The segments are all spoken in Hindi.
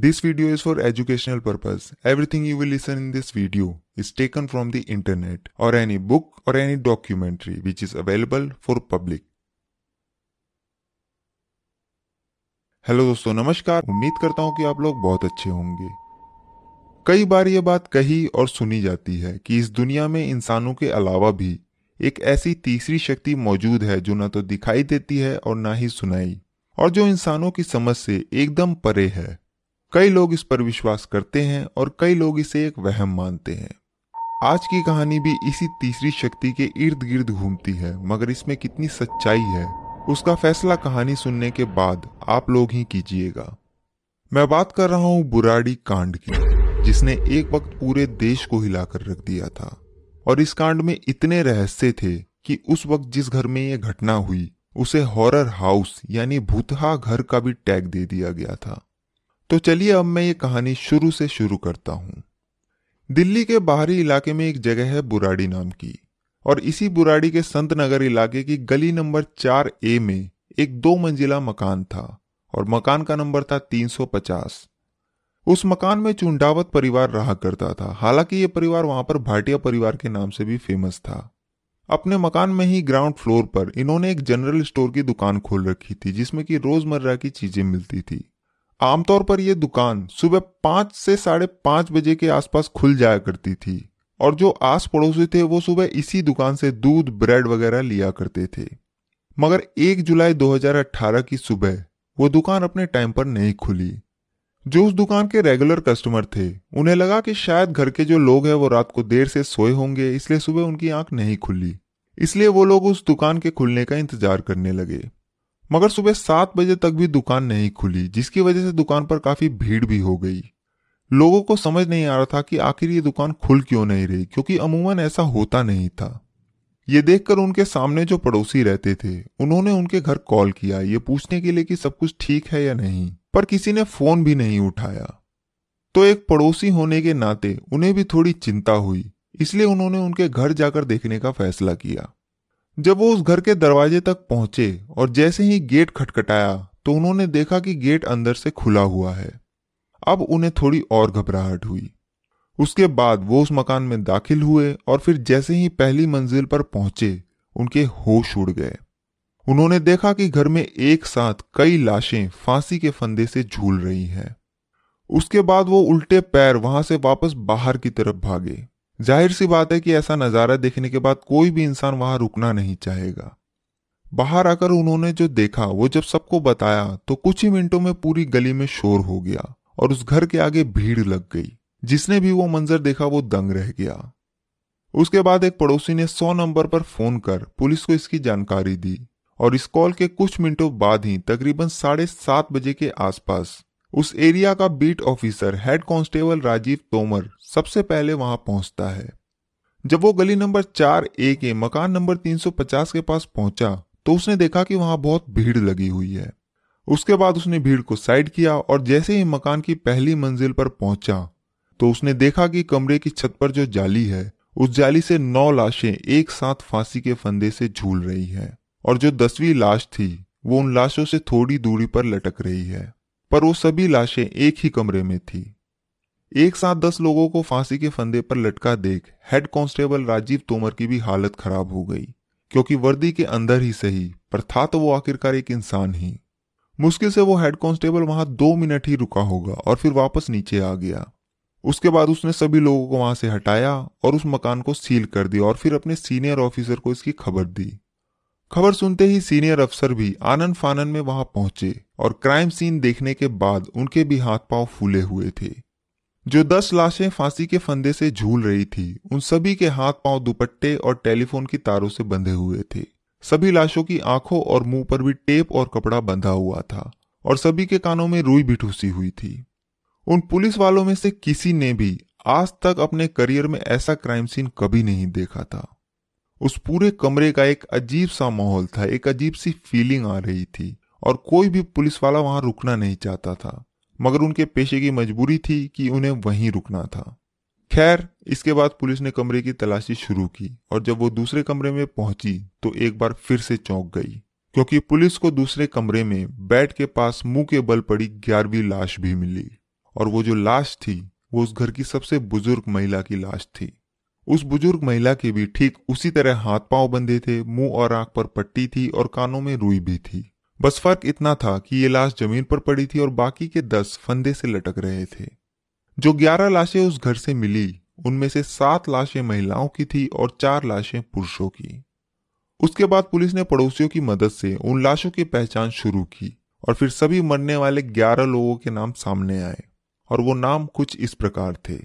This video is for educational purpose. Everything you will listen in this video is taken from the internet or any book or any documentary which is available for public. Hello दोस्तों नमस्कार उम्मीद करता हूँ कि आप लोग बहुत अच्छे होंगे कई बार ये बात कही और सुनी जाती है कि इस दुनिया में इंसानों के अलावा भी एक ऐसी तीसरी शक्ति मौजूद है जो न तो दिखाई देती है और ना ही सुनाई और जो इंसानों की समझ से एकदम परे है कई लोग इस पर विश्वास करते हैं और कई लोग इसे एक वहम मानते हैं। आज की कहानी भी इसी तीसरी शक्ति के इर्द गिर्द घूमती है, मगर इसमें कितनी सच्चाई है, उसका फैसला कहानी सुनने के बाद आप लोग ही कीजिएगा। मैं बात कर रहा हूँ बुराड़ी कांड की, जिसने एक वक्त पूरे देश को हिलाकर रख दिया था, और इस कांड में इतने रहस्य थे कि उस वक्त जिस घर में यह घटना हुई, उसे हॉरर हाउस यानी भूतहा घर का भी टैग दे दिया गया था। तो चलिए अब मैं ये कहानी शुरू से शुरू करता हूँ। दिल्ली के बाहरी इलाके में एक जगह है बुराड़ी नाम की, और इसी बुराड़ी के संत नगर इलाके की गली नंबर चार ए में एक दो मंजिला मकान था, और मकान का नंबर था 350 उस मकान में चुंडावत परिवार रहा करता था। हालाँकि ये परिवार वहाँ पर भाटिया परिवार के नाम से भी फ़ेमस था। अपने मकान में ही ग्राउंड फ्लोर पर इन्होंने एक जनरल स्टोर की दुकान खोल रखी थी, जिसमें कि रोज़मर्रा की चीज़ें मिलती थी। आमतौर पर यह दुकान सुबह पाँच से साढ़े पाँच बजे के आसपास खुल जाया करती थी, और जो आस पड़ोसी थे वो सुबह इसी दुकान से दूध, ब्रेड वगैरह लिया करते थे। मगर एक जुलाई 2018 की सुबह वो दुकान अपने टाइम पर नहीं खुली। जो उस दुकान के रेगुलर कस्टमर थे, उन्हें लगा कि शायद घर के जो लोग हैं वो रात को देर से सोए होंगे, इसलिए सुबह उनकी आँख नहीं खुली। इसलिए वो लोग उस दुकान के खुलने का इंतज़ार करने लगे। मगर सुबह सात बजे तक भी दुकान नहीं खुली, जिसकी वजह से दुकान पर काफ़ी भीड़ भी हो गई। लोगों को समझ नहीं आ रहा था कि आखिर ये दुकान खुल क्यों नहीं रही, क्योंकि अमूमन ऐसा होता नहीं था। ये देखकर उनके सामने जो पड़ोसी रहते थे, उन्होंने उनके घर कॉल किया, ये पूछने के लिए कि सब कुछ ठीक है या नहीं, पर किसी ने फ़ोन भी नहीं उठाया। तो एक पड़ोसी होने के नाते उन्हें भी थोड़ी चिंता हुई, इसलिए उन्होंने उनके घर जाकर देखने का फैसला किया। जब वो उस घर के दरवाजे तक पहुँचे और जैसे ही गेट खटखटाया तो उन्होंने देखा कि गेट अंदर से खुला हुआ है। अब उन्हें थोड़ी और घबराहट हुई। उसके बाद वो उस मकान में दाखिल हुए और फिर जैसे ही पहली मंजिल पर पहुँचे, उनके होश उड़ गए। उन्होंने देखा कि घर में एक साथ कई लाशें फांसी के फंदे से झूल रही हैं। उसके बाद वो उल्टे पैर वहाँ से वापस बाहर की तरफ़ भागे। ज़ाहिर सी बात है कि ऐसा नज़ारा देखने के बाद कोई भी इंसान वहाँ रुकना नहीं चाहेगा। बाहर आकर उन्होंने जो देखा, वो जब सबको बताया तो कुछ ही मिनटों में पूरी गली में शोर हो गया और उस घर के आगे भीड़ लग गई। जिसने भी वो मंजर देखा, वो दंग रह गया। उसके बाद एक पड़ोसी ने सौ नंबर पर फ़ोन कर पुलिस को इसकी जानकारी दी और इस कॉल के कुछ मिनटों बाद ही तकरीबन साढ़े सात बजे के आसपास उस एरिया का beat officer, head constable Rajiv Tomar, सबसे पहले वहाँ पहुँचता है। जब वो गली नंबर चार ए के मकान नंबर 350 के पास पहुँचा तो उसने देखा कि वहाँ बहुत भीड़ लगी हुई है। उसके बाद उसने भीड़ को साइड किया और जैसे ही मकान की पहली मंजिल पर पहुँचा तो उसने देखा कि कमरे की छत पर जो जाली है, उस जाली से नौ लाशें एक साथ फांसी के फंदे से झूल रही हैं और जो दसवीं लाश थी, वो उन लाशों से थोड़ी दूरी पर लटक रही है। पर वो सभी लाशें एक ही कमरे में थी। एक साथ दस लोगों को फांसी के फंदे पर लटका देख हेड कांस्टेबल राजीव तोमर की भी हालत खराब हो गई, क्योंकि वर्दी के अंदर ही सही, पर था तो वो आखिरकार एक इंसान ही। मुश्किल से वो हेड कांस्टेबल वहाँ दो मिनट ही रुका होगा और फिर वापस नीचे आ गया। उसके बाद उसने सभी लोगों को वहाँ से हटाया और उस मकान को सील कर दिया और फिर अपने सीनियर ऑफिसर को इसकी खबर दी। खबर सुनते ही सीनियर अफसर भी आनंद फानन में वहाँ पहुँचे और क्राइम सीन देखने के बाद उनके भी हाथ पाँव फूले हुए थे। जो दस लाशें फांसी के फंदे से झूल रही थी, उन सभी के हाथ पाँव दुपट्टे और टेलीफोन की तारों से बंधे हुए थे। सभी लाशों की आँखों और मुँह पर भी टेप और कपड़ा बंधा हुआ था और सभी के कानों में रुई भी ठूसी हुई थी। उन पुलिस वालों में से किसी ने भी आज तक अपने करियर में ऐसा क्राइम सीन कभी नहीं देखा था। उस पूरे कमरे का एक अजीब सा माहौल था, एक अजीब सी फीलिंग आ रही थी और कोई भी पुलिस वाला वहाँ रुकना नहीं चाहता था, मगर उनके पेशे की मजबूरी थी कि उन्हें वहीं रुकना था। खैर, इसके बाद पुलिस ने कमरे की तलाशी शुरू की और जब वो दूसरे कमरे में पहुँची तो एक बार फिर से चौंक गई, क्योंकि पुलिस को दूसरे कमरे में बेड के पास मुँह के बल पड़ी ग्यारहवीं लाश भी मिली और वो जो लाश थी, वो उस घर की सबसे बुज़ुर्ग महिला की लाश थी। उस बुज़ुर्ग महिला के भी ठीक उसी तरह हाथ पाँव बंधे थे, मुँह और आँख पर पट्टी थी और कानों में रुई भी थी। बस फ़र्क इतना था कि ये लाश ज़मीन पर पड़ी थी और बाकी के दस फंदे से लटक रहे थे। जो ग्यारह लाशें उस घर से मिली, उनमें से सात लाशें महिलाओं की थी और चार लाशें पुरुषों की। उसके बाद पुलिस ने पड़ोसियों की मदद से उन लाशों की पहचान शुरू की और फिर सभी मरने वाले ग्यारह लोगों के नाम सामने आए और वो नाम कुछ इस प्रकार थे।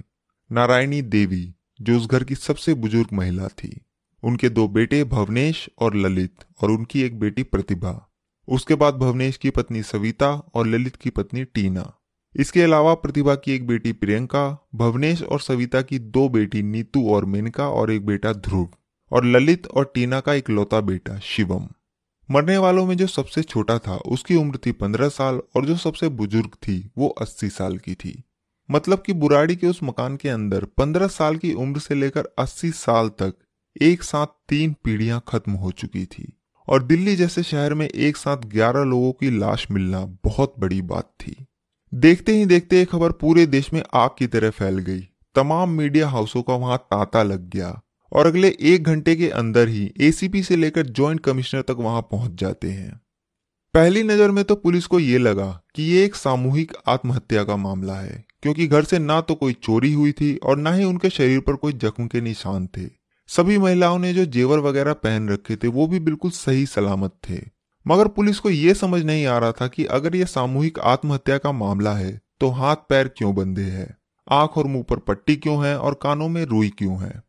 नारायणी देवी जो उस घर की सबसे बुज़ुर्ग महिला थी। उनके दो बेटे भवनेश और ललित और उनकी एक बेटी प्रतिभा। उसके बाद भवनेश की पत्नी सविता और ललित की पत्नी टीना। इसके अलावा प्रतिभा की एक बेटी प्रियंका, भवनेश और सविता की दो बेटी नीतू और मेनका और एक बेटा ध्रुव और ललित और टीना का एक लौता बेटा शिवम। मरने वालों में जो सबसे छोटा था, उसकी उम्र थी पंद्रह साल और जो सबसे बुज़ुर्ग थी, वो अस्सी साल की थी। मतलब कि बुराड़ी के उस मकान के अंदर पंद्रह साल की उम्र से लेकर अस्सी साल तक एक साथ तीन पीढ़ियाँ खत्म हो चुकी थी। और दिल्ली जैसे शहर में एक साथ ग्यारह लोगों की लाश मिलना बहुत बड़ी बात थी। देखते ही देखते ये खबर पूरे देश में आग की तरह फैल गई। तमाम मीडिया हाउसों का वहाँ तांता लग गया और अगले एक घंटे के अंदर ही एसीपी से लेकर ज्वाइंट कमिश्नर तक वहाँ पहुँच जाते हैं। पहली नज़र में तो पुलिस को यह लगा कि ये एक सामूहिक आत्महत्या का मामला है। क्योंकि घर से ना तो कोई चोरी हुई थी और ना ही उनके शरीर पर कोई जख्म के निशान थे। सभी महिलाओं ने जो जेवर वगैरह पहन रखे थे, वो भी बिल्कुल सही सलामत थे। मगर पुलिस को यह समझ नहीं आ रहा था कि अगर यह सामूहिक आत्महत्या का मामला है तो हाथ पैर क्यों बंधे हैं? आँख और मुँह पर पट्टी क्यों है और कानों में रुई क्यों है?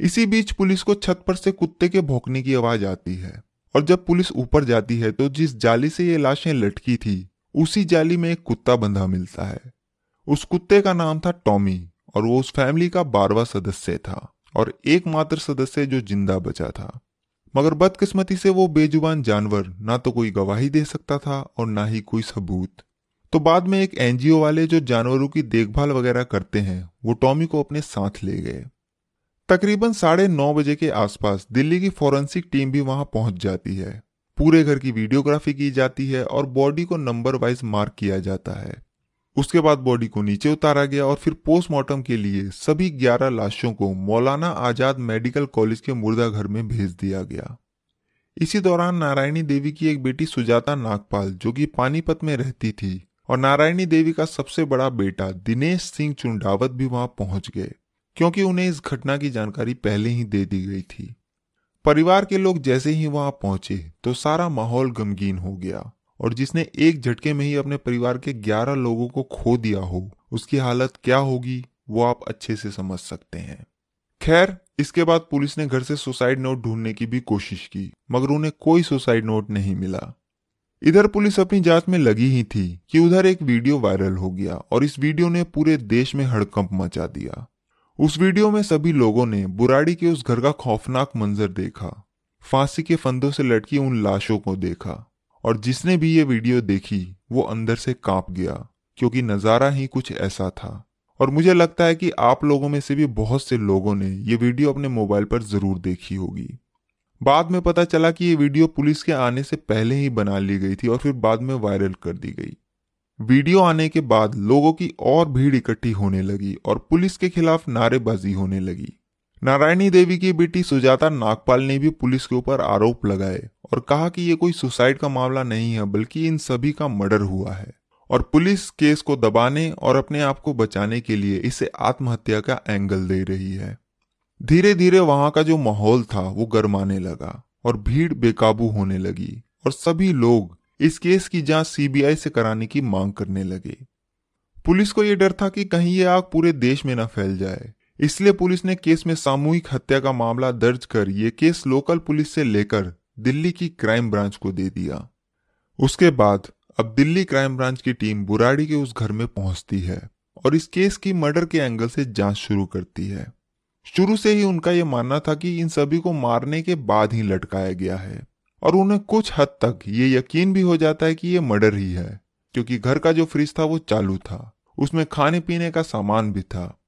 इसी बीच पुलिस को छत पर से कुत्ते के भौंकने की आवाज़ आती है। और जब पुलिस ऊपर जाती है तो जिस जाली से ये लाशें लटकी थी, उसी जाली में एक कुत्ता बंधा मिलता है। उस कुत्ते का नाम था टॉमी और वो उस फैमिली का बारवा सदस्य था और एकमात्र सदस्य जो ज़िंदा बचा था। मगर बदकिस्मती से वो बेजुबान जानवर ना तो कोई गवाही दे सकता था और ना ही कोई सबूत। तो बाद में एक एनजीओ वाले जो जानवरों की देखभाल वगैरह करते हैं, वो टॉमी को अपने साथ ले गए। तकरीबन साढ़े नौ बजे के आसपास दिल्ली की फॉरेंसिक टीम भी वहाँ पहुँच जाती है। पूरे घर की वीडियोग्राफी की जाती है और बॉडी को नंबर वाइज मार्क किया जाता है। उसके बाद बॉडी को नीचे उतारा गया और फिर पोस्टमार्टम के लिए सभी 11 लाशों को मौलाना आज़ाद मेडिकल कॉलेज के मुर्दा घर में भेज दिया गया। इसी दौरान नारायणी देवी की एक बेटी सुजाता नागपाल, जो कि पानीपत में रहती थी, और नारायणी देवी का सबसे बड़ा बेटा दिनेश सिंह चुंडावत भी वहाँ पहुँच गए, क्योंकि उन्हें इस घटना की जानकारी पहले ही दे दी गई थी। परिवार के लोग जैसे ही वहाँ पहुँचे तो सारा माहौल गमगीन हो गया। और जिसने एक झटके में ही अपने परिवार के ग्यारह लोगों को खो दिया हो, उसकी हालत क्या होगी, वो आप अच्छे से समझ सकते हैं। खैर, इसके बाद पुलिस ने घर से सुसाइड नोट ढूँढने की भी कोशिश की, मगर उन्हें कोई सुसाइड नोट नहीं मिला। इधर पुलिस अपनी जाँच में लगी ही थी कि उधर एक वीडियो वायरल हो गया और इस वीडियो ने पूरे देश में हड़कंप मचा दिया। उस वीडियो में सभी लोगों ने बुराड़ी के उस घर का खौफनाक मंजर देखा, फांसी के फंदों से लटकी उन लाशों को देखा। और जिसने भी ये वीडियो देखी, वो अंदर से काँप गया, क्योंकि नज़ारा ही कुछ ऐसा था। और मुझे लगता है कि आप लोगों में से भी बहुत से लोगों ने ये वीडियो अपने मोबाइल पर ज़रूर देखी होगी। बाद में पता चला कि ये वीडियो पुलिस के आने से पहले ही बना ली गई थी और फिर बाद में वायरल कर दी गई। वीडियो आने के बाद लोगों की और भीड़ इकट्ठी होने लगी और पुलिस के खिलाफ नारेबाजी होने लगी। नारायणी देवी की बेटी सुजाता नागपाल ने भी पुलिस के ऊपर आरोप लगाए और कहा कि ये कोई सुसाइड का मामला नहीं है, बल्कि इन सभी का मर्डर हुआ है। और पुलिस केस को दबाने और अपने आप को बचाने के लिए इसे आत्महत्या का एंगल दे रही है। धीरे धीरे वहाँ का जो माहौल था, वो गर्माने लगा और भीड़ बेकाबू होने लगी और सभी लोग इस केस की जाँच सीबीआई से कराने की मांग करने लगे। पुलिस को यह डर था कि कहीं ये आग पूरे देश में न फैल जाए। इसलिए पुलिस ने केस में सामूहिक हत्या का मामला दर्ज कर ये केस लोकल पुलिस से लेकर दिल्ली की क्राइम ब्रांच को दे दिया। उसके बाद अब दिल्ली क्राइम ब्रांच की टीम बुराड़ी के उस घर में पहुँचती है और इस केस की मर्डर के एंगल से जाँच शुरू करती है। शुरू से ही उनका यह मानना था कि इन सभी को मारने के बाद ही लटकाया गया है और उन्हें कुछ हद तक ये यकीन भी हो जाता है कि ये मर्डर ही है, क्योंकि घर का जो फ्रिज था वो चालू था, उसमें खाने पीने का सामान भी था।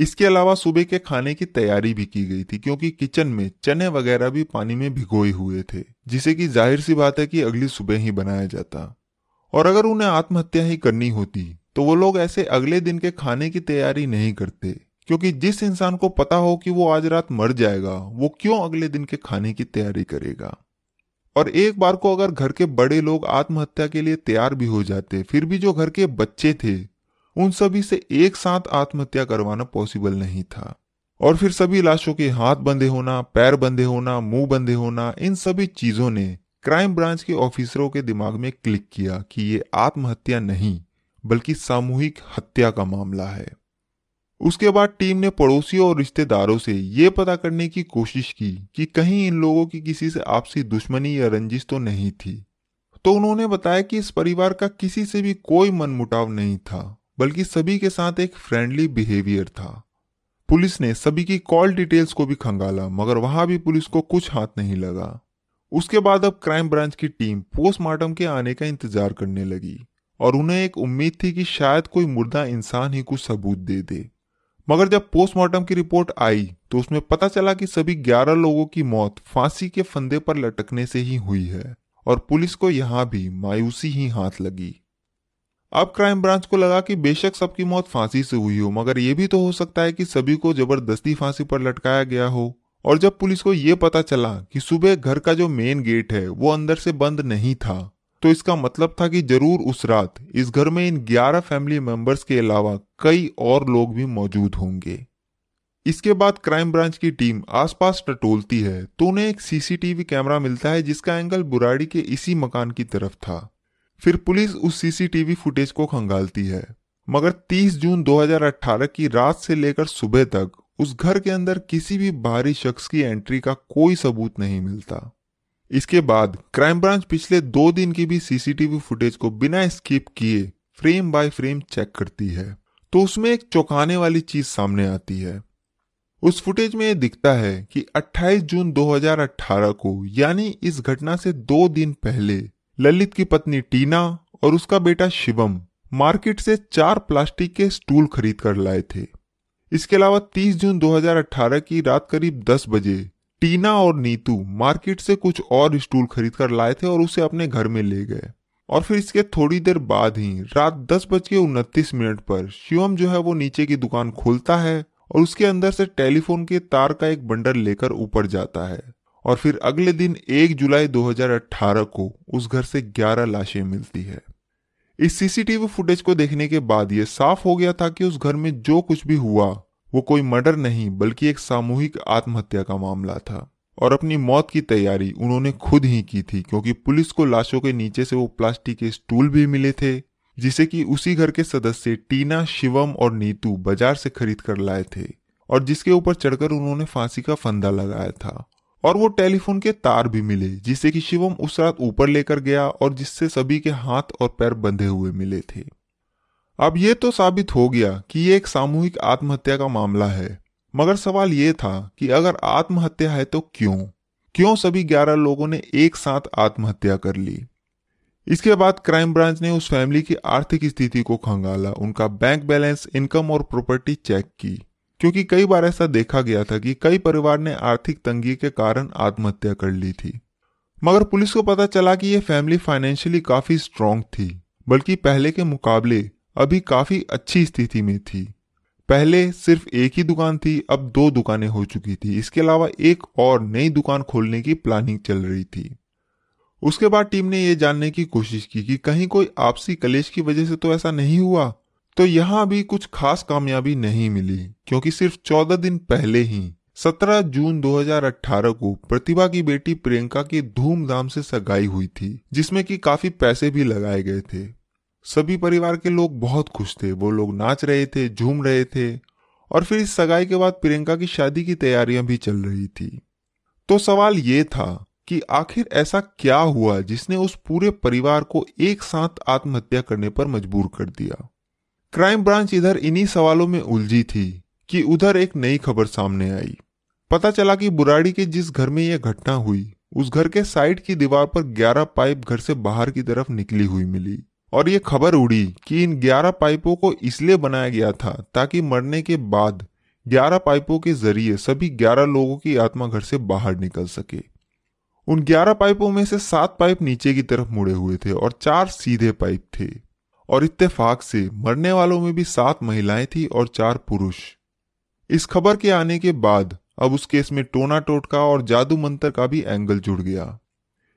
इसके अलावा सुबह के खाने की तैयारी भी की गई थी, क्योंकि किचन में चने वगैरह भी पानी में भिगोए हुए थे, जिसे कि ज़ाहिर सी बात है कि अगली सुबह ही बनाया जाता। और अगर उन्हें आत्महत्या ही करनी होती तो वो लोग ऐसे अगले दिन के खाने की तैयारी नहीं करते, क्योंकि जिस इंसान को पता हो कि वो आज रात मर जाएगा, वो क्यों अगले दिन के खाने की तैयारी करेगा? और एक बार को अगर घर के बड़े लोग आत्महत्या के लिए तैयार भी हो जाते, फिर भी जो घर के बच्चे थे उन सभी से एक साथ आत्महत्या करवाना पॉसिबल नहीं था। और फिर सभी लाशों के हाथ बंधे होना, पैर बंधे होना, मुँह बंधे होना, इन सभी चीज़ों ने क्राइम ब्रांच के ऑफिसरों के दिमाग में क्लिक किया कि ये आत्महत्या नहीं, बल्कि सामूहिक हत्या का मामला है। उसके बाद टीम ने पड़ोसियों और रिश्तेदारों से ये पता करने की कोशिश की कि कहीं इन लोगों की किसी से आपसी दुश्मनी या रंजिश तो नहीं थी। तो उन्होंने बताया कि इस परिवार का किसी से भी कोई मनमुटाव नहीं था। बल्कि सभी के साथ एक फ्रेंडली बिहेवियर था। पुलिस ने सभी की कॉल डिटेल्स को भी खंगाला, मगर वहाँ भी पुलिस को कुछ हाथ नहीं लगा। उसके बाद अब क्राइम ब्रांच की टीम पोस्टमार्टम के आने का इंतज़ार करने लगी, और उन्हें एक उम्मीद थी कि शायद कोई मुर्दा इंसान ही कुछ सबूत दे दे। मगर जब पोस्टमार्टम की रिपोर्ट आई तो उसमें पता चला कि सभी 11 लोगों की मौत फांसी के फंदे पर लटकने से ही हुई है, और पुलिस को यहाँ भी मायूसी ही हाथ लगी। अब क्राइम ब्रांच को लगा कि बेशक सबकी मौत फांसी से हुई हो, मगर यह भी तो हो सकता है कि सभी को ज़बरदस्ती फांसी पर लटकाया गया हो। और जब पुलिस को यह पता चला कि सुबह घर का जो मेन गेट है, वो अंदर से बंद नहीं था तो इसका मतलब था कि ज़रूर उस रात इस घर में इन 11 फैमिली मेंबर्स के अलावा कई और लोग भी मौजूद होंगे। इसके बाद क्राइम ब्रांच की टीम आसपास टटोलती है तो उन्हें एक सीसीटीवी कैमरा मिलता है जिसका एंगल बुराड़ी के इसी मकान की तरफ़ था। फिर पुलिस उस सीसीटीवी फुटेज को खंगालती है। मगर 30 जून 2018 की रात से लेकर सुबह तक उस घर के अंदर किसी भी बाहरी शख्स की एंट्री का कोई सबूत नहीं मिलता। इसके बाद क्राइम ब्रांच पिछले दो दिन की भी सीसीटीवी फुटेज को बिना स्किप किए फ्रेम बाय फ्रेम चेक करती है। तो उसमें एक चौंकाने वाली चीज़ सामने आती है। उस फुटेज में यह दिखता है कि 28 जून 2018 को, यानी इस घटना से दो दिन पहले ललित की पत्नी टीना और उसका बेटा शिवम मार्केट से चार प्लास्टिक के स्टूल खरीद कर लाए थे। इसके अलावा 30 जून 2018 की रात करीब 10 बजे टीना और नीतू मार्केट से कुछ और स्टूल खरीद कर लाए थे और उसे अपने घर में ले गए। और फिर इसके थोड़ी देर बाद ही रात दस बज के उनतीस मिनट पर शिवम जो है वो नीचे की दुकान खोलता है और उसके अंदर से टेलीफोन के तार का एक बंडल लेकर ऊपर जाता है। और फिर अगले दिन 1 जुलाई 2018 को उस घर से 11 लाशें मिलती है। इस सीसीटीवी फुटेज को देखने के बाद यह साफ़ हो गया था कि उस घर में जो कुछ भी हुआ, वो कोई मर्डर नहीं, बल्कि एक सामूहिक आत्महत्या का मामला था। और अपनी मौत की तैयारी उन्होंने खुद ही की थी, क्योंकि पुलिस को लाशों के नीचे से वो प्लास्टिक के स्टूल भी मिले थे, जिसे कि उसी घर के सदस्य टीना, शिवम और नीतू बाज़ार से खरीद कर लाए थे, और जिसके ऊपर चढ़कर उन्होंने फांसी का फंदा लगाया था। और वो टेलीफोन के तार भी मिले जिसे कि शिवम उस रात ऊपर लेकर गया और जिससे सभी के हाथ और पैर बंधे हुए मिले थे। अब ये तो साबित हो गया कि ये एक सामूहिक आत्महत्या का मामला है। मगर सवाल ये था कि अगर आत्महत्या है तो क्यों? क्यों सभी ग्यारह लोगों ने एक साथ आत्महत्या कर ली? इसके बाद क्राइम ब्रांच ने उस फैमिली की आर्थिक स्थिति को खंगाला, उनका बैंक बैलेंस, इनकम और प्रॉपर्टी चेक की। क्योंकि कई बार ऐसा देखा गया था कि कई परिवार ने आर्थिक तंगी के कारण आत्महत्या कर ली थी। मगर पुलिस को पता चला कि यह फैमिली फाइनेंशियली काफ़ी स्ट्रांग थी, बल्कि पहले के मुकाबले अभी काफ़ी अच्छी स्थिति में थी। पहले सिर्फ़ एक ही दुकान थी, अब दो दुकानें हो चुकी थी। इसके अलावा एक और नई दुकान खोलने की प्लानिंग चल रही थी। उसके बाद टीम ने यह जानने की कोशिश की कि कहीं कोई आपसी कलेश की वजह से तो ऐसा नहीं हुआ? तो यहाँ भी कुछ खास कामयाबी नहीं मिली, क्योंकि सिर्फ़ चौदह दिन पहले ही 17 जून 2018 को प्रतिभा की बेटी प्रियंका की धूमधाम से सगाई हुई थी, जिसमें कि काफ़ी पैसे भी लगाए गए थे। सभी परिवार के लोग बहुत खुश थे, वो लोग नाच रहे थे, झूम रहे थे, और फिर इस सगाई के बाद प्रियंका की शादी की तैयारियाँ भी चल रही थी। तो सवाल ये था कि आखिर ऐसा क्या हुआ जिसने उस पूरे परिवार को एक साथ आत्महत्या करने पर मजबूर कर दिया? क्राइम ब्रांच इधर इन्हीं सवालों में उलझी थी कि उधर एक नई खबर सामने आई। पता चला कि बुराड़ी के जिस घर में यह घटना हुई, उस घर के साइड की दीवार पर 11 पाइप घर से बाहर की तरफ़ निकली हुई मिली। और ये खबर उड़ी कि इन 11 पाइपों को इसलिए बनाया गया था ताकि मरने के बाद 11 पाइपों के ज़रिए सभी 11 लोगों की आत्मा घर से बाहर निकल सके। उन 11 पाइपों में से सात पाइप नीचे की तरफ़ मुड़े हुए थे और चार सीधे पाइप थे। और इत्तेफाक से मरने वालों में भी सात महिलाएँ थी और चार पुरुष। इस खबर के आने के बाद अब उस केस में टोना टोटका और जादू मंत्र का भी एंगल जुड़ गया।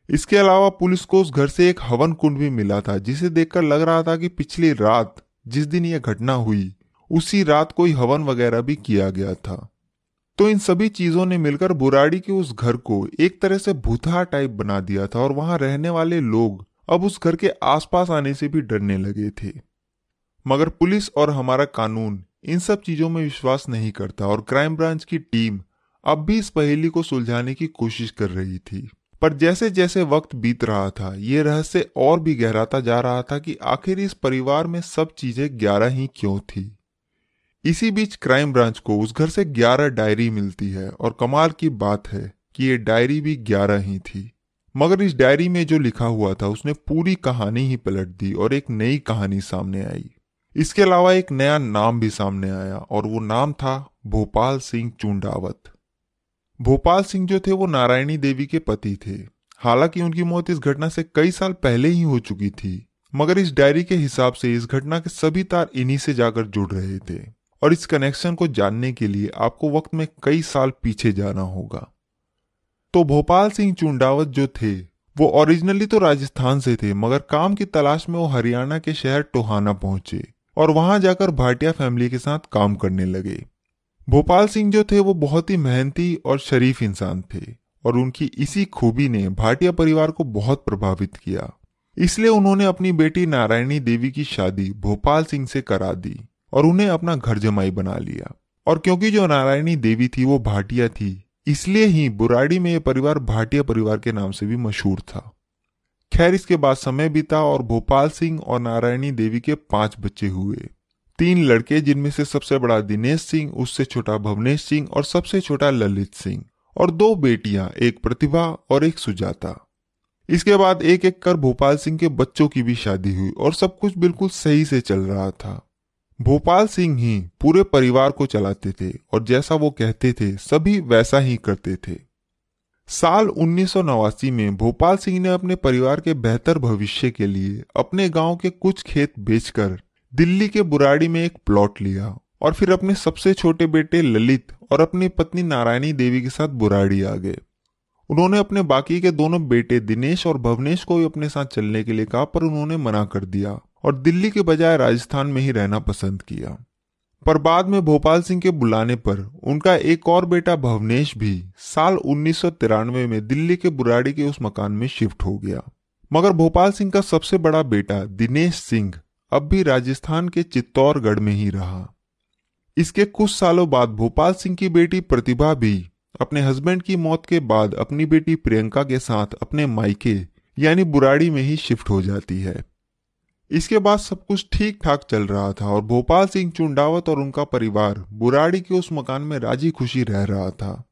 इसके अलावा पुलिस को उस घर से एक हवन कुंड भी मिला था, जिसे देखकर लग रहा था कि पिछली रात जिस दिन यह घटना हुई, उसी रात कोई हवन वगैरह भी किया गया था। तो इन सभी चीज़ों ने मिलकर बुराड़ी के उस घर को एक तरह से भूतहा टाइप बना दिया था और वहाँ रहने वाले लोग अब उस घर के आसपास आने से भी डरने लगे थे। मगर पुलिस और हमारा कानून इन सब चीज़ों में विश्वास नहीं करता और क्राइम ब्रांच की टीम अब भी इस पहेली को सुलझाने की कोशिश कर रही थी। पर जैसे जैसे वक्त बीत रहा था, ये रहस्य और भी गहराता जा रहा था कि आखिर इस परिवार में सब चीज़ें ग्यारह ही क्यों थी। इसी बीच क्राइम ब्रांच को उस घर से ग्यारह डायरी मिलती है और कमाल की बात है कि ये डायरी भी ग्यारह ही थी। मगर इस डायरी में जो लिखा हुआ था, उसने पूरी कहानी ही पलट दी और एक नई कहानी सामने आई। इसके अलावा एक नया नाम भी सामने आया और वो नाम था भोपाल सिंह चुंडावत। भोपाल सिंह जो थे, वो नारायणी देवी के पति थे। हालाँकि उनकी मौत इस घटना से कई साल पहले ही हो चुकी थी, मगर इस डायरी के हिसाब से इस घटना के सभी तार इन्हीं से जाकर जुड़ रहे थे। और इस कनेक्शन को जानने के लिए आपको वक्त में कई साल पीछे जाना होगा। तो भोपाल सिंह चुंडावत जो थे, वो ओरिजिनली तो राजस्थान से थे, मगर काम की तलाश में वो हरियाणा के शहर टोहाना पहुँचे और वहाँ जाकर भाटिया फैमिली के साथ काम करने लगे। भोपाल सिंह जो थे, वो बहुत ही मेहनती और शरीफ इंसान थे और उनकी इसी खूबी ने भाटिया परिवार को बहुत प्रभावित किया। इसलिए उन्होंने अपनी बेटी नारायणी देवी की शादी भोपाल सिंह से करा दी और उन्हें अपना घर जमाई बना लिया। और क्योंकि जो नारायणी देवी थी, वो भाटिया थी इसलिए ही बुराड़ी में यह परिवार भाटिया परिवार के नाम से भी मशहूर था। खैर, इसके बाद समय बीता और भोपाल सिंह और नारायणी देवी के पाँच बच्चे हुए। तीन लड़के, जिनमें से सबसे बड़ा दिनेश सिंह, उससे छोटा भवनेश सिंह और सबसे छोटा ललित सिंह, और दो बेटियाँ, एक प्रतिभा और एक सुजाता। इसके बाद एक एक कर भोपाल सिंह के बच्चों की भी शादी हुई और सब कुछ बिल्कुल सही से चल रहा था। भोपाल सिंह ही पूरे परिवार को चलाते थे और जैसा वो कहते थे, सभी वैसा ही करते थे। साल उन्नीस सौ नवासी में भोपाल सिंह ने अपने परिवार के बेहतर भविष्य के लिए अपने गाँव के कुछ खेत बेचकर दिल्ली के बुराड़ी में एक प्लॉट लिया और फिर अपने सबसे छोटे बेटे ललित और अपनी पत्नी नारायणी देवी के साथ बुराड़ी आ गए। उन्होंने अपने बाकी के दोनों बेटे दिनेश और भवनेश को भी अपने साथ चलने के लिए कहा, पर उन्होंने मना कर दिया। और दिल्ली के बजाय राजस्थान में ही रहना पसंद किया। पर बाद में भोपाल सिंह के बुलाने पर उनका एक और बेटा भवनेश भी साल उन्नीस सौ तिरानवे में दिल्ली के बुराड़ी के उस मकान में शिफ्ट हो गया। मगर भोपाल सिंह का सबसे बड़ा बेटा दिनेश सिंह अब भी राजस्थान के चित्तौड़गढ़ में ही रहा। इसके कुछ सालों बाद भोपाल सिंह की बेटी प्रतिभा भी अपने हस्बैंड की मौत के बाद अपनी बेटी प्रियंका के साथ अपने मायके, यानी बुराड़ी में ही शिफ्ट हो जाती है। इसके बाद सब कुछ ठीक ठाक चल रहा था और भोपाल सिंह चुंडावत और उनका परिवार बुराड़ी के उस मकान में राज़ी खुशी रह रहा था।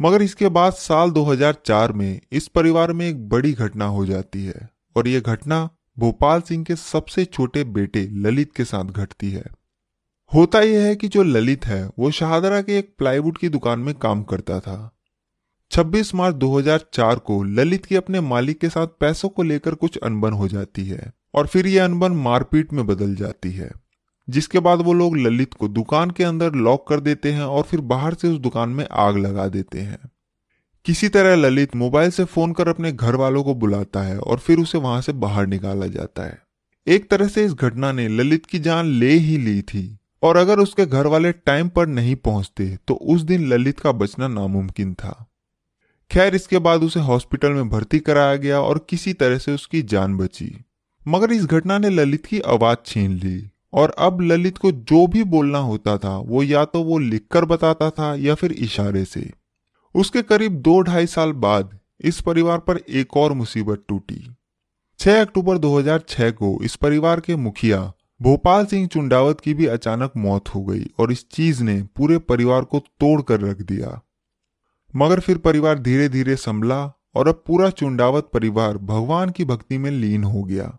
मगर इसके बाद साल 2004 में इस परिवार में एक बड़ी घटना हो जाती है और यह घटना भोपाल सिंह के सबसे छोटे बेटे ललित के साथ घटती है। होता यह है कि जो ललित है, वो शाहदरा के एक प्लाईवुड की दुकान में काम करता था। 26 मार्च 2004 को ललित की अपने मालिक के साथ पैसों को लेकर कुछ अनबन हो जाती है और फिर यह अनबन मारपीट में बदल जाती है, जिसके बाद वो लोग ललित को दुकान के अंदर लॉक कर देते हैं और फिर बाहर से उस दुकान में आग लगा देते हैं। किसी तरह ललित मोबाइल से फ़ोन कर अपने घर वालों को बुलाता है और फिर उसे वहाँ से बाहर निकाला जाता है। एक तरह से इस घटना ने ललित की जान ले ही ली थी और अगर उसके घर वाले टाइम पर नहीं पहुँचते तो उस दिन ललित का बचना नामुमकिन था। खैर, इसके बाद उसे हॉस्पिटल में भर्ती कराया गया और किसी तरह से उसकी जान बची। मगर इस घटना ने ललित की आवाज़ छीन ली और अब ललित को जो भी बोलना होता था, वो या तो वो लिखकर बताता था या फिर इशारे से। उसके करीब दो ढाई साल बाद इस परिवार पर एक और मुसीबत टूटी। 6 अक्टूबर 2006 को इस परिवार के मुखिया भोपाल सिंह चुंडावत की भी अचानक मौत हो गई और इस चीज़ ने पूरे परिवार को तोड़ कर रख दिया। मगर फिर परिवार धीरे धीरे संभला और अब पूरा चुंडावत परिवार भगवान की भक्ति में लीन हो गया।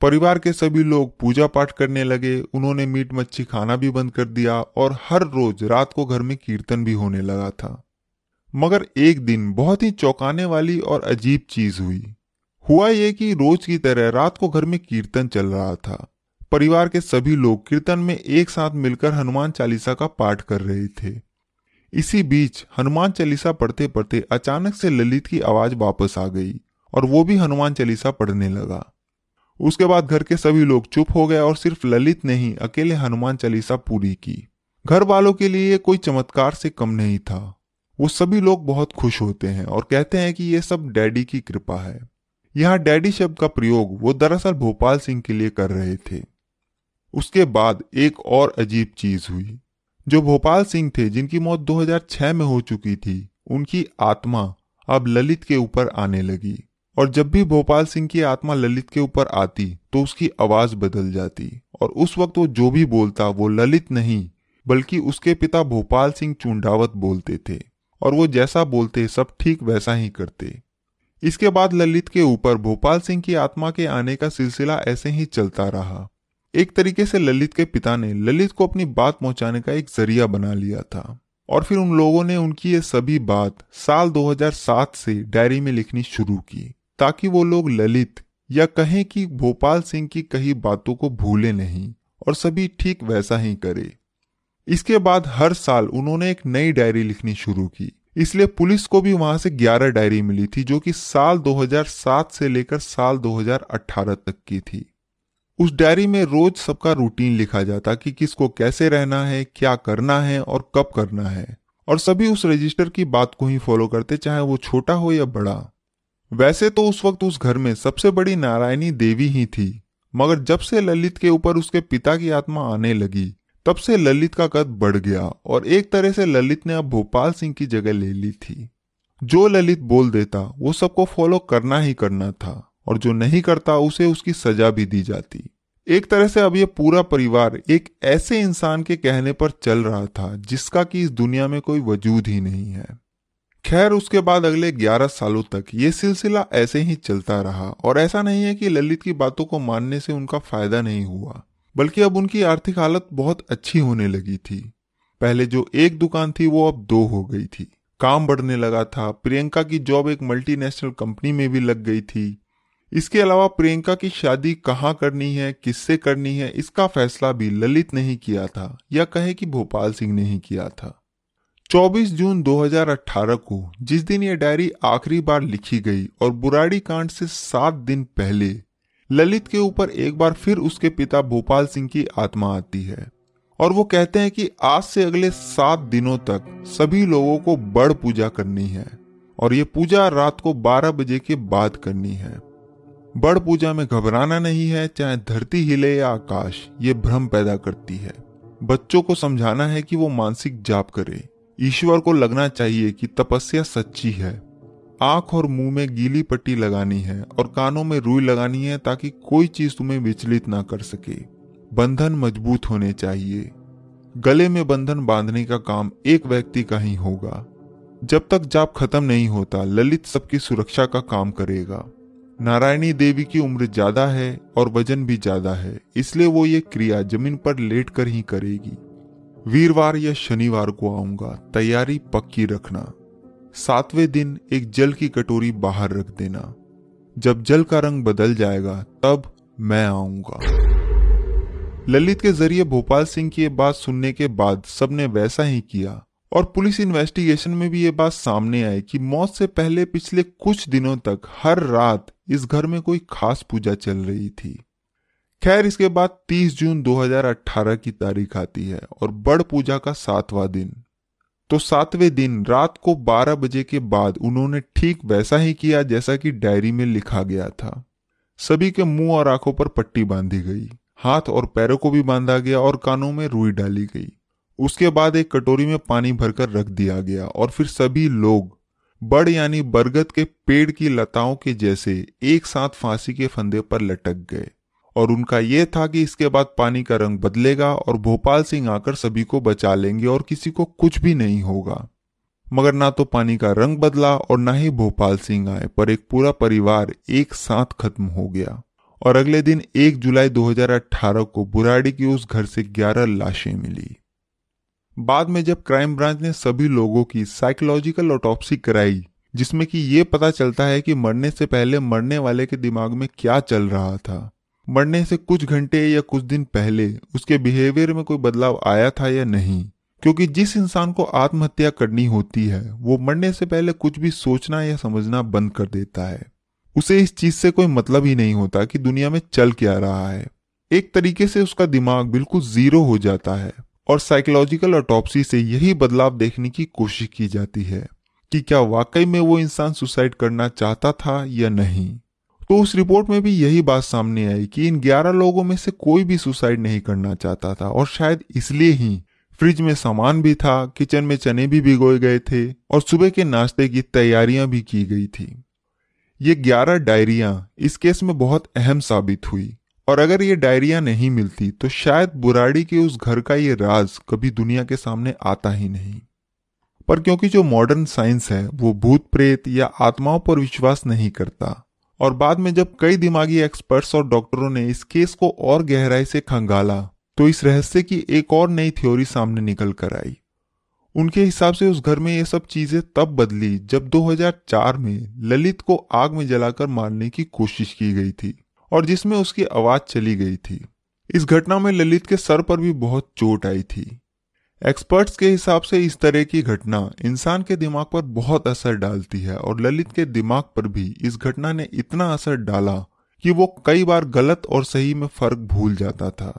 परिवार के सभी लोग पूजा पाठ करने लगे, उन्होंने मीट मच्छी खाना भी बंद कर दिया और हर रोज रात को घर में कीर्तन भी होने लगा था। मगर एक दिन बहुत ही चौंकाने वाली और अजीब चीज़ हुई। हुआ ये कि रोज की तरह रात को घर में कीर्तन चल रहा था। परिवार के सभी लोग कीर्तन में एक साथ मिलकर हनुमान चालीसा का पाठ कर रहे थे। इसी बीच हनुमान चालीसा पढ़ते पढ़ते अचानक से ललित की आवाज़ वापस आ गई और वो भी हनुमान चालीसा पढ़ने लगा। उसके बाद घर के सभी लोग चुप हो गए और सिर्फ़ ललित ने ही अकेले हनुमान चालीसा पूरी की। घर वालों के लिए कोई चमत्कार से कम नहीं था। वो सभी लोग बहुत खुश होते हैं और कहते हैं कि ये सब डैडी की कृपा है। यहाँ डैडी शब्द का प्रयोग वो दरअसल भोपाल सिंह के लिए कर रहे थे। उसके बाद एक और अजीब चीज़ हुई। जो भोपाल सिंह थे, जिनकी मौत 2006 में हो चुकी थी, उनकी आत्मा अब ललित के ऊपर आने लगी। और जब भी भोपाल सिंह की आत्मा ललित के ऊपर आती तो उसकी आवाज़ बदल जाती। और उस वक्त वो जो भी बोलता, वो ललित नहीं, बल्कि उसके पिता भोपाल सिंह चुंडावत बोलते थे। और वो जैसा बोलते, सब ठीक वैसा ही करते। इसके बाद ललित के ऊपर भोपाल सिंह की आत्मा के आने का सिलसिला ऐसे ही चलता रहा। एक तरीके से ललित के पिता ने ललित को अपनी बात पहुँचाने का एक ज़रिया बना लिया था। और फिर उन लोगों ने उनकी ये सभी बात साल 2007 से डायरी में लिखनी शुरू की, ताकि वो लोग ललित या कहें कि भोपाल सिंह की कही बातों को भूले नहीं और सभी ठीक वैसा ही करे। इसके बाद हर साल उन्होंने एक नई डायरी लिखनी शुरू की। इसलिए पुलिस को भी वहाँ से 11 डायरी मिली थी, जो कि साल 2007 से लेकर साल 2018 तक की थी। उस डायरी में रोज सबका रूटीन लिखा जाता कि किसको कैसे रहना है, क्या करना है और कब करना है। और सभी उस रजिस्टर की बात को ही फॉलो करते, चाहे वो छोटा हो या बड़ा। वैसे तो उस वक्त उस घर में सबसे बड़ी नारायणी देवी ही थी, मगर जब से ललित के ऊपर उसके पिता की आत्मा आने लगी, तब से ललित का कद बढ़ गया और एक तरह से ललित ने अब भोपाल सिंह की जगह ले ली थी। जो ललित बोल देता, वो सबको फॉलो करना ही करना था। और जो नहीं करता उसे उसकी सजा भी दी जाती। एक तरह से अब यह पूरा परिवार एक ऐसे इंसान के कहने पर चल रहा था, जिसका कि इस दुनिया में कोई वजूद ही नहीं है। खैर, उसके बाद अगले 11 सालों तक ये सिलसिला ऐसे ही चलता रहा, और ऐसा नहीं है कि ललित की बातों को मानने से उनका फ़ायदा नहीं हुआ, बल्कि अब उनकी आर्थिक हालत बहुत अच्छी होने लगी थी। पहले जो एक दुकान थी, वो अब दो हो गई थी। काम बढ़ने लगा था, प्रियंका की जॉब एक मल्टीनेशनल कंपनी में भी लग गई थी। इसके अलावा प्रियंका की शादी कहाँ करनी है, किससे करनी है, इसका फैसला भी ललित ने ही किया था, या कहे कि भोपाल सिंह ने ही किया था। 24 जून 2018 को जिस दिन यह डायरी आखिरी बार लिखी गई और बुराड़ी कांड से सात दिन पहले, ललित के ऊपर एक बार फिर उसके पिता भोपाल सिंह की आत्मा आती है। और वो कहते हैं कि आज से अगले सात दिनों तक सभी लोगों को बड़ पूजा करनी है और ये पूजा रात को 12 बजे के बाद करनी है। बड़ पूजा में घबराना नहीं है, चाहे धरती हिले या आकाश, ये भ्रम पैदा करती है। बच्चों को समझाना है कि वो मानसिक जाप करे। ईश्वर को लगना चाहिए कि तपस्या सच्ची है। आँख और मुँह में गीली पट्टी लगानी है और कानों में रुई लगानी है ताकि कोई चीज़ तुम्हें विचलित ना कर सके। बंधन मज़बूत होने चाहिए। गले में बंधन बांधने का काम एक व्यक्ति का ही होगा। जब तक जाप खत्म नहीं होता, ललित सबकी सुरक्षा का काम करेगा। नारायणी देवी की उम्र ज़्यादा है और वज़न भी ज़्यादा है, इसलिए वो ये क्रिया ज़मीन पर लेट कर ही करेगी। वीरवार या शनिवार को आऊँगा, तैयारी पक्की रखना। सातवें दिन एक जल की कटोरी बाहर रख देना। जब जल का रंग बदल जाएगा, तब मैं आऊँगा। ललित के ज़रिए भोपाल सिंह की ये बात सुनने के बाद सबने वैसा ही किया, और पुलिस इन्वेस्टिगेशन में भी ये बात सामने आई कि मौत से पहले पिछले कुछ दिनों तक हर रात इस घर में कोई खास पूजा चल रही थी। खैर, इसके बाद 30 जून 2018 की तारीख आती है और बड़ पूजा का सातवां दिन। तो सातवें दिन रात को 12 बजे के बाद उन्होंने ठीक वैसा ही किया जैसा कि डायरी में लिखा गया था। सभी के मुँह और आँखों पर पट्टी बांधी गई, हाथ और पैरों को भी बांधा गया और कानों में रुई डाली गई। उसके बाद एक कटोरी में पानी भरकर रख दिया गया और फिर सभी लोग बड़ यानी बरगद के पेड़ की लताओं के जैसे एक साथ फांसी के फंदे पर लटक गए। और उनका यह था कि इसके बाद पानी का रंग बदलेगा और भोपाल सिंह आकर सभी को बचा लेंगे और किसी को कुछ भी नहीं होगा। मगर ना तो पानी का रंग बदला और ना ही भोपाल सिंह आए, पर एक पूरा परिवार एक साथ खत्म हो गया। और अगले दिन 1 जुलाई 2018 को बुराड़ी की उस घर से 11 लाशें मिली। बाद में जब क्राइम ब्रांच ने सभी लोगों की साइकोलॉजिकल ऑटोप्सी कराई, जिसमें कि ये पता चलता है कि मरने से पहले मरने वाले के दिमाग में क्या चल रहा था। मरने से कुछ घंटे या कुछ दिन पहले उसके बिहेवियर में कोई बदलाव आया था या नहीं? क्योंकि जिस इंसान को आत्महत्या करनी होती है, वो मरने से पहले कुछ भी सोचना या समझना बंद कर देता है। उसे इस चीज़ से कोई मतलब ही नहीं होता कि दुनिया में चल क्या रहा है। एक तरीके से उसका दिमाग बिल्कुल ज़ीरो हो जाता है। और साइकोलॉजिकल ऑटोपसी से यही बदलाव देखने की कोशिश की जाती है कि क्या वाकई में वो इंसान सुसाइड करना चाहता था या नहीं। तो उस रिपोर्ट में भी यही बात सामने आई कि इन 11 लोगों में से कोई भी सुसाइड नहीं करना चाहता था और शायद इसलिए ही फ्रिज में सामान भी था किचन में चने भी भिगोए गए थे और सुबह के नाश्ते की तैयारियाँ भी की गई थी। ये 11 डायरिया इस केस में बहुत अहम साबित हुई। और अगर ये डायरिया नहीं मिलती तो शायद बुराड़ी के उस घर का ये राज कभी दुनिया के सामने आता ही नहीं। पर क्योंकि जो मॉडर्न साइंस है, वो भूत प्रेत या आत्माओं पर विश्वास नहीं करता। और बाद में जब कई दिमागी एक्सपर्ट्स और डॉक्टरों ने इस केस को और गहराई से खंगाला तो इस रहस्य की एक और नई थ्योरी सामने निकल कर आई। उनके हिसाब से उस घर में ये सब चीज़ें तब बदली जब 2004 में ललित को आग में जलाकर मारने की कोशिश की गई थी। और जिसमें उसकी आवाज़ चली गई थी। इस घटना में ललित के सर पर भी बहुत चोट आई थी। एक्सपर्ट्स के हिसाब से इस तरह की घटना इंसान के दिमाग पर बहुत असर डालती है और ललित के दिमाग पर भी इस घटना ने इतना असर डाला कि वो कई बार गलत और सही में फ़र्क भूल जाता था।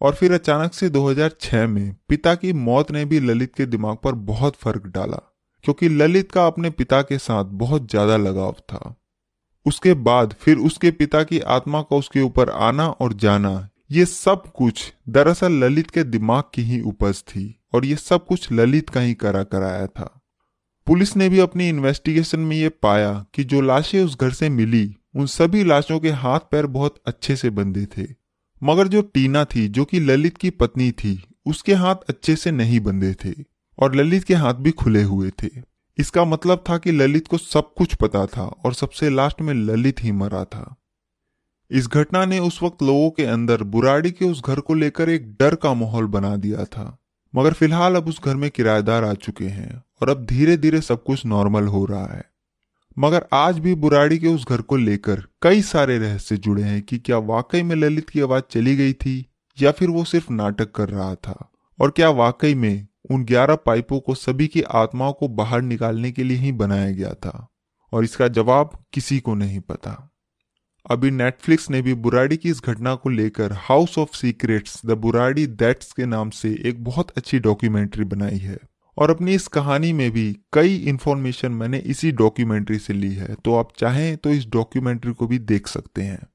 और फिर अचानक से 2006 में पिता की मौत ने भी ललित के दिमाग पर बहुत फ़र्क डाला, क्योंकि ललित का अपने पिता के साथ बहुत ज़्यादा लगाव था। उसके बाद फिर उसके पिता की आत्मा का उसके ऊपर आना और जाना, ये सब कुछ दरअसल ललित के दिमाग की ही उपज थी और ये सब कुछ ललित का ही करा कराया था। पुलिस ने भी अपनी इन्वेस्टिगेशन में ये पाया कि जो लाशें उस घर से मिली, उन सभी लाशों के हाथ पैर बहुत अच्छे से बंधे थे। मगर जो टीना थी, जो कि ललित की पत्नी थी, उसके हाथ अच्छे से नहीं बंधे थे और ललित के हाथ भी खुले हुए थे। इसका मतलब था कि ललित को सब कुछ पता था और सबसे लास्ट में ललित ही मरा था। इस घटना ने उस वक्त लोगों के अंदर बुराड़ी के उस घर को लेकर एक डर का माहौल बना दिया था। मगर फ़िलहाल अब उस घर में किराएदार आ चुके हैं और अब धीरे धीरे सब कुछ नॉर्मल हो रहा है। मगर आज भी बुराड़ी के उस घर को लेकर कई सारे रहस्य जुड़े हैं कि क्या वाकई में ललित की आवाज़ चली गई थी या फिर वो सिर्फ़ नाटक कर रहा था और क्या वाकई में उन ग्यारह पाइपों को सभी की आत्माओं को बाहर निकालने के लिए ही बनाया गया था, और इसका जवाब किसी को नहीं पता। अभी नेटफ्लिक्स ने भी बुराड़ी की इस घटना को लेकर house of secrets the Burari deaths के नाम से एक बहुत अच्छी डॉक्यूमेंट्री बनाई है, और अपनी इस कहानी में भी कई इंफॉर्मेशन मैंने इसी डॉक्यूमेंट्री से ली है तो आप चाहें तो इस डॉक्यूमेंट्री को भी देख सकते हैं।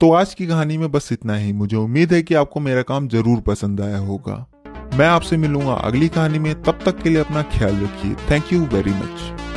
तो आज की कहानी में बस इतना ही। मुझे उम्मीद है कि आपको मेरा काम ज़रूर पसंद आया होगा। मैं आपसे मिलूँगा अगली कहानी में, तब तक के लिए अपना ख्याल रखिए। Thank you very much